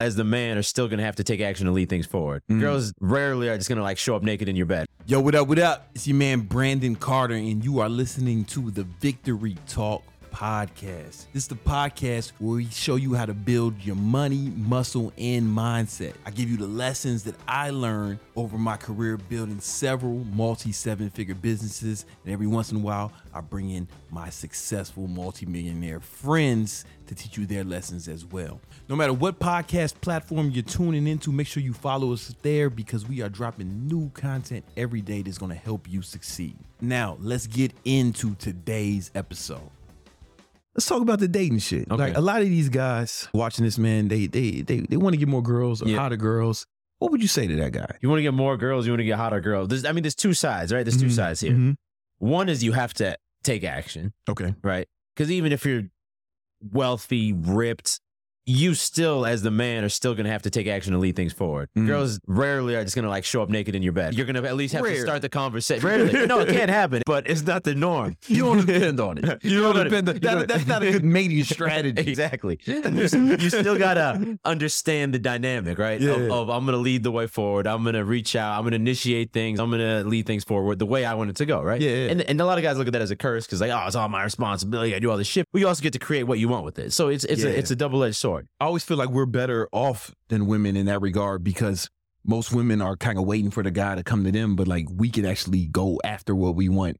as the man, are still gonna have to take action to lead things forward. Mm. Girls rarely are just gonna like show up naked in your bed. Yo, what up, what up? It's your man Brandon Carter, and you are listening to the Victory Talk podcast. This is the podcast where we show you how to build your money, muscle, and mindset. I give you the lessons that I learned over my career building several multi seven figure businesses. And every once in a while, I bring in my successful multimillionaire friends to teach you their lessons as well. No matter what podcast platform you're tuning into, make sure you follow us there because we are dropping new content every day that's going to help you succeed. Now, let's get into today's episode. Let's talk about the dating shit. Okay. Like a lot of these guys watching this, man, they they they they want to get more girls or Yeah. hotter girls. What would you say to that guy? You want to get more girls, you want to get hotter girls. There's, I mean, there's two sides, right? There's two Mhm, sides here. mhm. One is you have to take action, Okay. right? Because even if you're wealthy, ripped, you still, as the man, are still gonna have to take action to lead things forward. Mhm. Girls rarely are just gonna like show up naked in your bed. You're gonna at least have Rare. to start the conversation. Rarely, no, it can't happen. But it's not the norm. You don't depend on it. You don't gotta- depend on you that, That's not a good mating strategy. exactly. You, you still gotta understand the dynamic, right? Yeah. Of, of I'm gonna lead the way forward. I'm gonna reach out. I'm gonna initiate things. I'm gonna lead things forward the way I want it to go, right? Yeah, yeah. And and a lot of guys look at that as a curse because like, oh, it's all my responsibility. I do all this shit. But you also get to create what you want with it. So it's it's Yeah. a it's a double edged sword. I always feel like we're better off than women in that regard because most women are kind of waiting for the guy to come to them, but like we can actually go after what we want.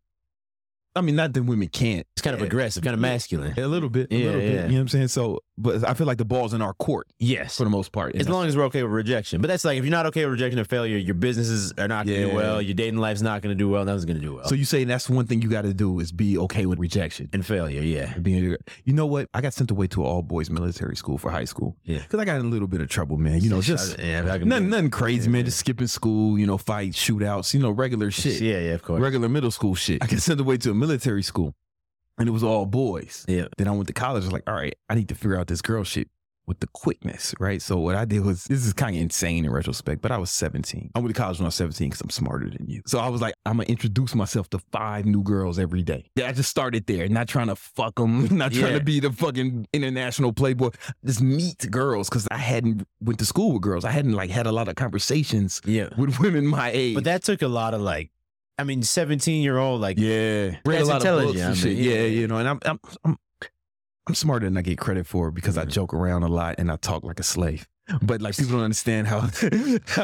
I mean, not that women can't. It's kind of aggressive, kind of masculine. A little bit, a Yeah, little bit. yeah. You know what I'm saying? So, but I feel like the ball's in our court Yes. for the most part. As long as we're okay with rejection. But that's like if you're not okay with rejection or failure, your businesses are not gonna Yeah. do well, your dating life's not gonna do well, nothing's gonna do well. So you say that's one thing you got to do is be okay with rejection. and failure, yeah. Being, you know what? I got sent away to an all boys military school for high school. Yeah. because I got in a little bit of trouble, man. You know, just yeah, I can- nothing, nothing crazy, man. Just skipping school, you know, fights, shootouts, you know, regular shit. Yeah, yeah, of course. regular middle school shit. I got sent away to a military school, and it was all boys. Yeah. Then I went to college. I was like, all right, I need to figure out this girl shit with the quickness, right? So what I did was, this is kind of insane in retrospect, but I was 17. I went to college when I was 17 because I'm smarter than you. So I was like, I'm gonna introduce myself to five new girls every day. Yeah, I just started there, not trying to fuck them, not trying Yeah. to be the fucking international playboy. Just meet girls because I hadn't went to school with girls. I hadn't like had a lot of conversations Yeah. with women my age. But that took a lot of like, I mean, 17 year old, like, Yeah, read a lot of books and I shit. mean, yeah, yeah. you know, and I'm I'm I'm I'm smarter than I get credit for because I joke around a lot and I talk like a slave. But like people don't understand how I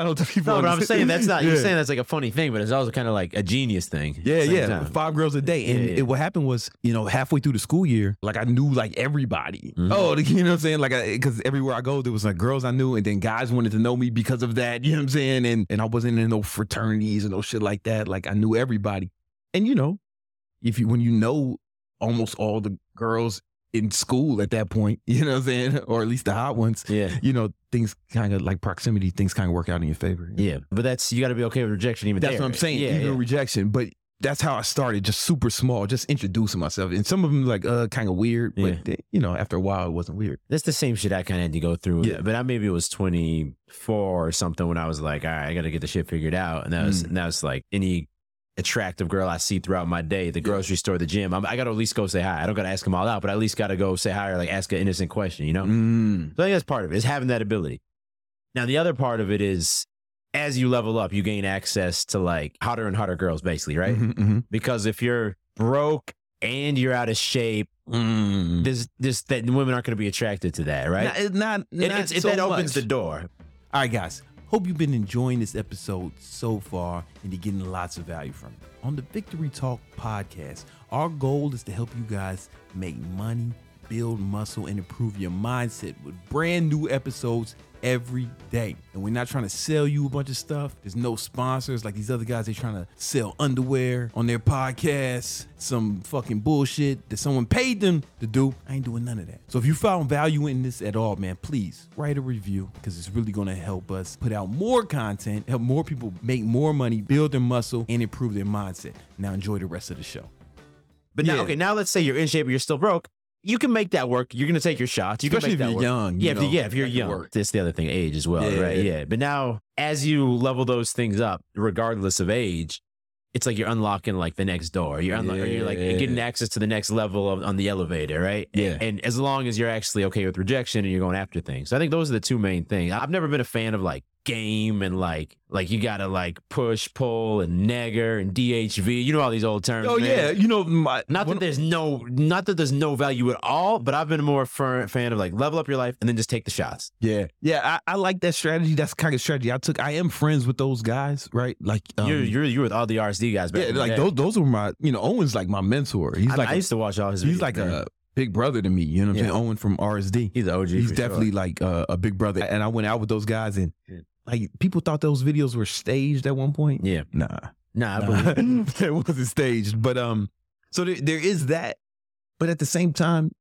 don't think people. no, but I'm saying that's not, yeah. you're saying that's like a funny thing, but it's also kind of like a genius thing. Yeah, the yeah, time. five girls a day, and Yeah, yeah. It, what happened was, you know, halfway through the school year, like I knew like everybody. Mhm. Oh, you know what I'm saying? Like, because everywhere I go, there was like girls I knew, and then guys wanted to know me because of that. You know what I'm saying? And and I wasn't in no fraternities and no shit like that. Like I knew everybody, and you know, if you when you know almost all the girls in school at that point, you know what I'm saying, or at least the hot ones, Yeah. you know, things kind of like proximity, things kind of work out in your favor. Yeah. But that's, you got to be okay with rejection even That's there. what I'm saying. Yeah. even yeah. rejection, but that's how I started, just super small, just introducing myself. And some of them like uh kind of weird, but they- you know, after a while, it wasn't weird. That's the same shit I kind of had to go through. Yeah. But I maybe it was 24 or something when I was like, all right, I got to get the shit figured out. And that was, Mm. and that was like any attractive girl I see throughout my day, the grocery store, the gym, I'm, I got to at least go say hi. I don't got to ask them all out, but I at least got to go say hi or like ask an innocent question, you know? Mm. So I think that's part of it, is having that ability. Now, the other part of it is as you level up, you gain access to like hotter and hotter girls, basically, right? Mhm, mhm. Because if you're broke and you're out of shape, Mm. there's this that women aren't going to be attracted to that, right? Not, not, It, not it's, it, so that opens the door. All right, guys. Hope you've been enjoying this episode so far and you're getting lots of value from it. On the Victory Talk podcast, our goal is to help you guys make money, build muscle, and improve your mindset with brand new episodes every day. And we're not trying to sell you a bunch of stuff. There's no sponsors like these other guys. They're trying to sell underwear on their podcast, some fucking bullshit that someone paid them to do. I ain't doing none of that. So if you found value in this at all, man, please write a review because it's really going to help us put out more content, help more people make more money, build their muscle, and improve their mindset. Now enjoy the rest of the show. But now, okay, now let's say you're in shape but you're still broke. You can make that work. You're going to take your shots. You Especially can make if that you're work. young, Yeah, you if, you- know, yeah, if you're young. work. That's the other thing, age as well, Yeah, right? yeah. Yeah. But now, as you level those things up, regardless of age, it's like you're unlocking like the next door. You're unlo- or you're like Yeah. getting access to the next level of, on the elevator, right? Yeah. And as long as you're actually okay with rejection and you're going after things. So I think those are the two main things. I've never been a fan of like game and like like you gotta like push, pull, and negger and DHV. You know all these old terms. Oh man. yeah, you know my Not that there's no, not that there's no value at all, but I've been more fer- fan of like level up your life and then just take the shots. Yeah, yeah, I, I like that strategy. That's the kind of strategy I took. I am friends with those guys, right? Like, um, you're you're you're with all the RSD guys. Yeah, like day. those. Those were my, you know, Owen's like my mentor. He's I, like, I used to watch all his. he's videos, like man. a big brother to me. You know what I'm Yeah. saying? Owen from RSD. he's an OG. He's definitely sure. like uh, a big brother. And I went out with those guys, and Yeah. Like people thought those videos were staged at one point. yeah. Nah, Nah, I nah. it wasn't staged. But um, so there, there is that. But at the same time,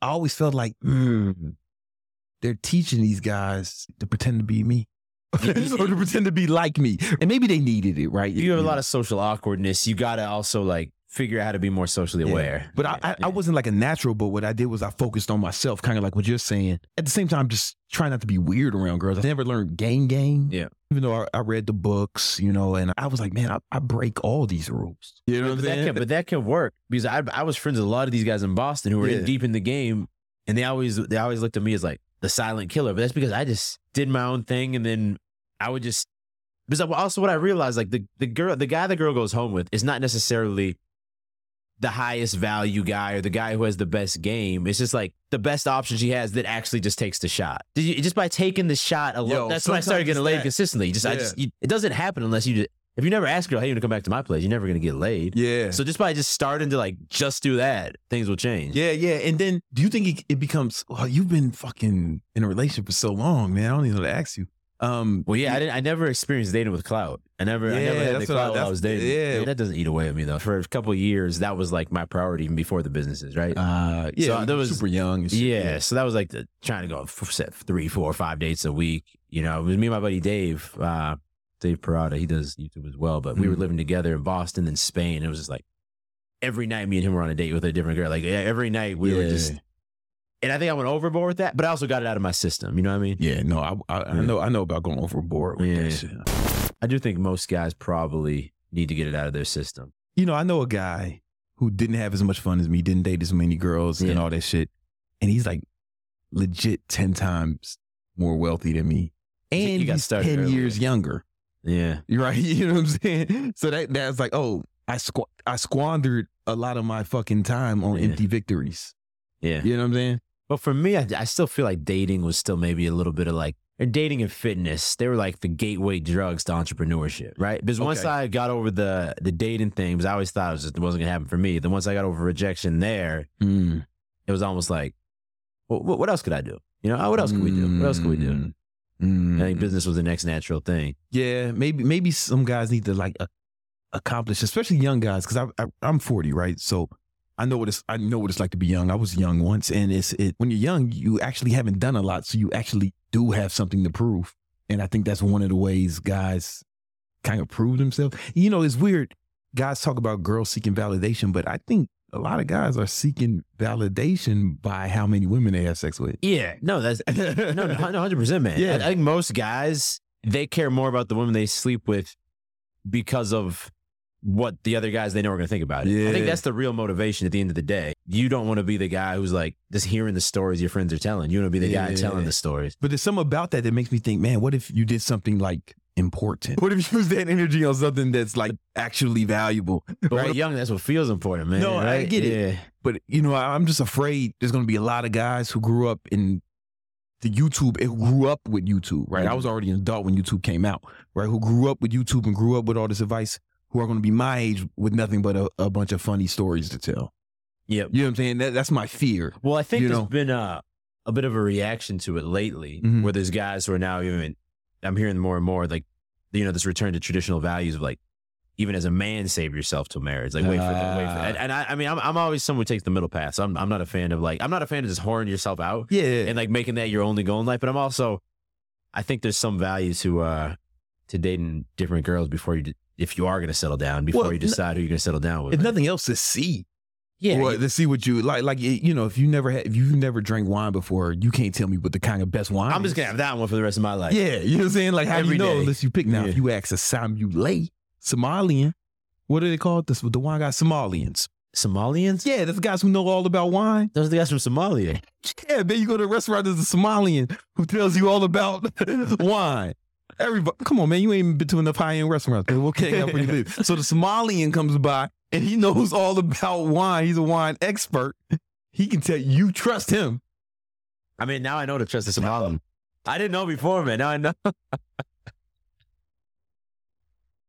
I always felt like mm, they're teaching these guys to pretend to be me. or to pretend to be like me. And maybe they needed it, right? You have a lot of social awkwardness. You gotta also like figure out how to be more socially Yeah. aware. But I, I, I wasn't like a natural, but what I did was I focused on myself, kind of like what you're saying. At the same time, just trying not to be weird around girls. I never learned gang gang. Yeah. Even though I, I read the books, you know, and I was like, man, I, I break all these rules. You know but, that can, but that can work because I I was friends with a lot of these guys in Boston who were Yeah. in deep in the game, and they always they always looked at me as like the silent killer. But that's because I just did my own thing, and then I would just because also what I realized like the the girl the guy the girl goes home with is not necessarily the highest value guy or the guy who has the best game. It's just like the best option she has that actually just takes the shot. Did you, just by taking the shot alone, Yo, that's when I started getting laid that. consistently. Just I just you, it doesn't happen unless you just, if you never ask a girl, hey, you want to come back to my place, you're never gonna get laid. yeah. So just by just starting to like just do that, things will change. yeah, yeah. And then do you think it, it becomes, well, you've been fucking in a relationship for so long, man. I don't even know to ask you. Um, Well, yeah, I didn't. I never experienced dating with clout. I never. I never had the that's what I- clout while I was dating. yeah. that doesn't eat away at me though. For a couple of years, that was like my priority even before the businesses, right? uh, yeah, So there was- super young. Shit. yeah, So that was like the, trying to go set three, four, five dates a week. You know, it was me and my buddy Dave, uh, Dave Perrotta. He does YouTube as well, but we were Mhm. living together in Boston and Spain. It was just like every night, me and him were on a date with a different girl. Like yeah, every night we were just. And I think I went overboard with that, but I also got it out of my system. You know what I mean? Yeah, no, I, I, I know, I know about going overboard with Yeah. that shit. I do think most guys probably need to get it out of their system. You know, I know a guy who didn't have as much fun as me, didn't date as many girls and all that shit, and he's like legit ten times more wealthy than me, and you got he's started ten early. years younger. Yeah. You're right. You know what I'm saying? So that that's like, oh, I squ- I squandered a lot of my fucking time on Yeah. empty victories. Yeah. You know what I'm saying? But for me, I, I still feel like dating was still maybe a little bit of like, and dating and fitness, they were like the gateway drugs to entrepreneurship, right? Because once Okay. I got over the the dating thing, because I always thought it, was just, it wasn't gonna happen for me. Then once I got over rejection there, Mm. it was almost like, well, what, what else could I do? You know, what else could we do? What else could we do? Mm. I think business was the next natural thing. Yeah, maybe maybe some guys need to like a- accomplish, especially young guys, because I, I I'm 40, right? So I know what it's I know what it's like to be young. I was young once, and it's it when you're young, you actually haven't done a lot, so you actually do have something to prove. And I think that's one of the ways guys kind of prove themselves. You know, it's weird. Guys talk about girls seeking validation, but I think a lot of guys are seeking validation by how many women they have sex with. Yeah, no, that's no, no, hundred percent, man. Yeah. I, I think most guys they care more about the women they sleep with because of what the other guys they know are going to think about it. I think that's the real motivation at the end of the day. You don't want to be the guy who's like just hearing the stories your friends are telling. You want to be the guy telling the stories. But there's something about that that makes me think, man, what if you did something like important? What if you use that energy on something that's like actually valuable? But Right. young, that's what feels important, man. No, I right? get it. Yeah. But you know, I- I'm just afraid there's gonna be a lot of guys who grew up in the YouTube, who grew up with YouTube, right? I mm-hmm. was already an adult when YouTube came out, right? Who grew up with YouTube and grew up with all this advice, who are gonna be my age with nothing but a, a bunch of funny stories to tell. Yep. You know what I'm saying? That, that's my fear. Well, I think there's know. been a a bit of a reaction to it lately, Mhm. where there's guys who are now even. I'm hearing more and more like, you know, this return to traditional values of like, even as a man, save yourself till marriage. Like, wait for the wait for. Ah. And, and I, I mean, I'm I'm always someone who takes the middle path. So I'm I'm not a fan of like I'm not a fan of just whoring yourself out Yeah. and like making that your only goal in life. But I'm also, I think there's some value to uh to dating different girls before you. If you are going to settle down, before Well, you n- decide who you're going to settle down with, if nothing else to see. yeah, or to see what you like. Like you know, if you never had, if you've never drank wine before, you can't tell me what the kind of best wine. I'm just gonna have that one for the rest of my life. Yeah, you know what I'm saying? Like how Every you know day. unless you pick now. Yeah. If you ask a sommelier, Somalian. What are they called? This the wine guy Somalians. Somalians? Yeah, that's the guys who know all about wine. Those are the guys from Somalia. Yeah, man, you go to a restaurant, there's a Somalian who tells you all about wine. Everybody, come on, man, you ain't been to enough high end restaurants. Man. We'll hang up where you live. So the Somalian comes by and he knows all about wine. He's a wine expert. He can tell you, you trust him. I mean, now I know to trust the Somalian. I didn't know before, man. Now I know.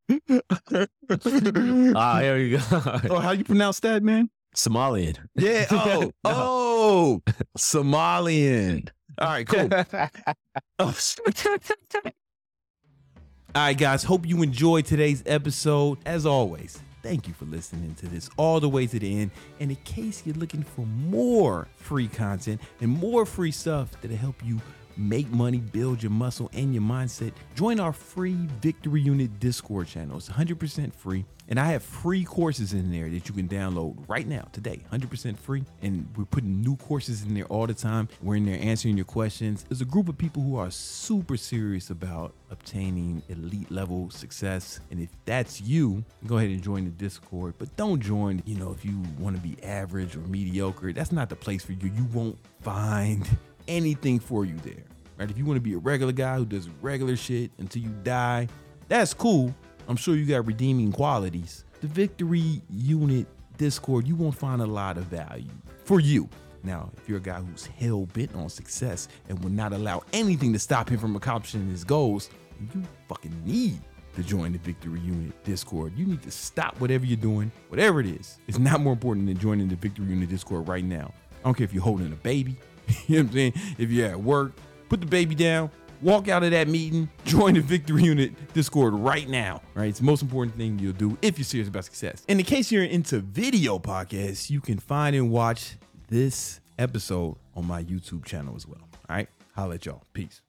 ah, here we go. Oh, how you pronounce that, man? Somalian. Yeah. Oh, oh, Somalian. All right, cool. Oh, All right, guys. Hope you enjoyed today's episode. As always, thank you for listening to this all the way to the end. And in case you're looking for more free content and more free stuff that'll help you make money, build your muscle and your mindset, join our free Victory Unit Discord channel. It's 100% free. And I have free courses in there that you can download right now, today, 100% free. And we're putting new courses in there all the time. We're in there answering your questions. There's a group of people who are super serious about obtaining elite level success. And if that's you, go ahead and join the Discord. But don't join, you know, if you want to be average or mediocre. That's not the place for you. You won't find anything for you there. Right? If you want to be a regular guy who does regular shit until you die, that's cool. I'm sure you got redeeming qualities. The Victory Unit Discord, you won't find a lot of value for you. Now, if you're a guy who's hell bent on success and will not allow anything to stop him from accomplishing his goals, you fucking need to join the Victory Unit Discord. You need to stop whatever you're doing, whatever it is. It's not more important than joining the Victory Unit Discord right now. I don't care if you're holding a baby, you know what I'm saying? If you're at work, put the baby down, walk out of that meeting, join the Victory Unit Discord right now. Right? It's the most important thing you'll do if you're serious about success. And in case you're into video podcasts, you can find and watch this episode on my YouTube channel as well. All right. Holla at y'all. Peace.